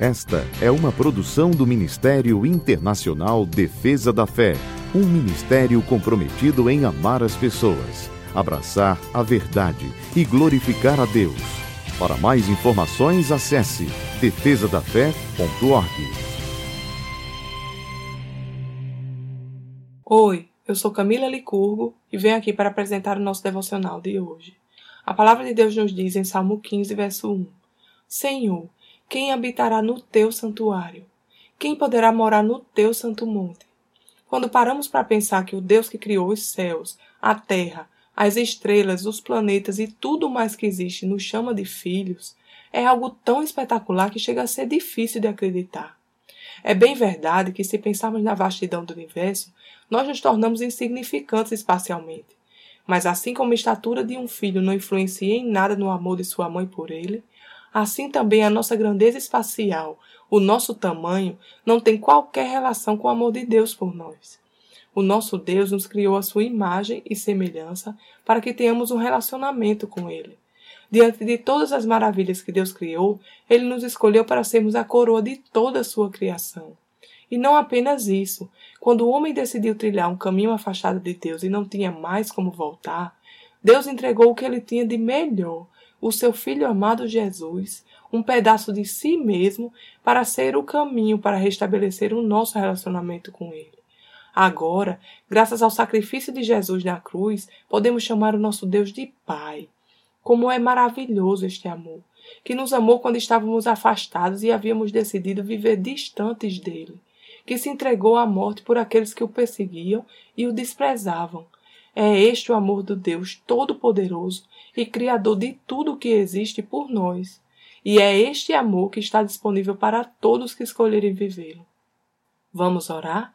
Esta é uma produção do Ministério Internacional Defesa da Fé, um ministério comprometido em amar as pessoas, abraçar a verdade e glorificar a Deus. Para mais informações, acesse defesadafé.org. Oi, eu sou Camila Licurgo e venho aqui para apresentar o nosso devocional de hoje. A palavra de Deus nos diz em Salmo 15, verso 1: Senhor, quem habitará no teu santuário? Quem poderá morar no teu santo monte? Quando paramos para pensar que o Deus que criou os céus, a terra, as estrelas, os planetas e tudo mais que existe nos chama de filhos, é algo tão espetacular que chega a ser difícil de acreditar. É bem verdade que, se pensarmos na vastidão do universo, nós nos tornamos insignificantes espacialmente. Mas assim como a estatura de um filho não influencia em nada no amor de sua mãe por ele, assim também a nossa grandeza espacial, o nosso tamanho, não tem qualquer relação com o amor de Deus por nós. O nosso Deus nos criou a sua imagem e semelhança para que tenhamos um relacionamento com Ele. Diante de todas as maravilhas que Deus criou, Ele nos escolheu para sermos a coroa de toda a sua criação. E não apenas isso, quando o homem decidiu trilhar um caminho afastado de Deus e não tinha mais como voltar, Deus entregou o que ele tinha de melhor, o seu Filho amado Jesus, um pedaço de si mesmo, para ser o caminho para restabelecer o nosso relacionamento com Ele. Agora, graças ao sacrifício de Jesus na cruz, podemos chamar o nosso Deus de Pai. Como é maravilhoso este amor, que nos amou quando estávamos afastados e havíamos decidido viver distantes dele, que se entregou à morte por aqueles que o perseguiam e o desprezavam, é este o amor do Deus Todo-Poderoso e Criador de tudo o que existe por nós. E é este amor que está disponível para todos que escolherem vivê-lo. Vamos orar?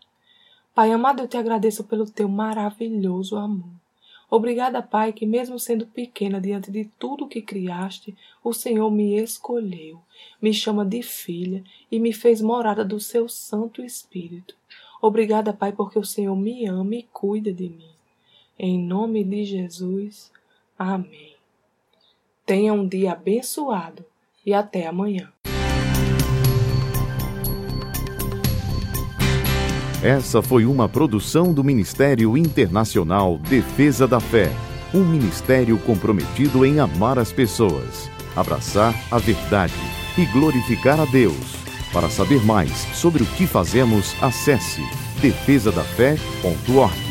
Pai amado, eu te agradeço pelo teu maravilhoso amor. Obrigada, Pai, que mesmo sendo pequena diante de tudo o que criaste, o Senhor me escolheu, me chama de filha e me fez morada do seu Santo Espírito. Obrigada, Pai, porque o Senhor me ama e cuida de mim. Em nome de Jesus. Amém. Tenha um dia abençoado e até amanhã. Essa foi uma produção do Ministério Internacional Defesa da Fé, um ministério comprometido em amar as pessoas, abraçar a verdade e glorificar a Deus. Para saber mais sobre o que fazemos, acesse defesadafé.org.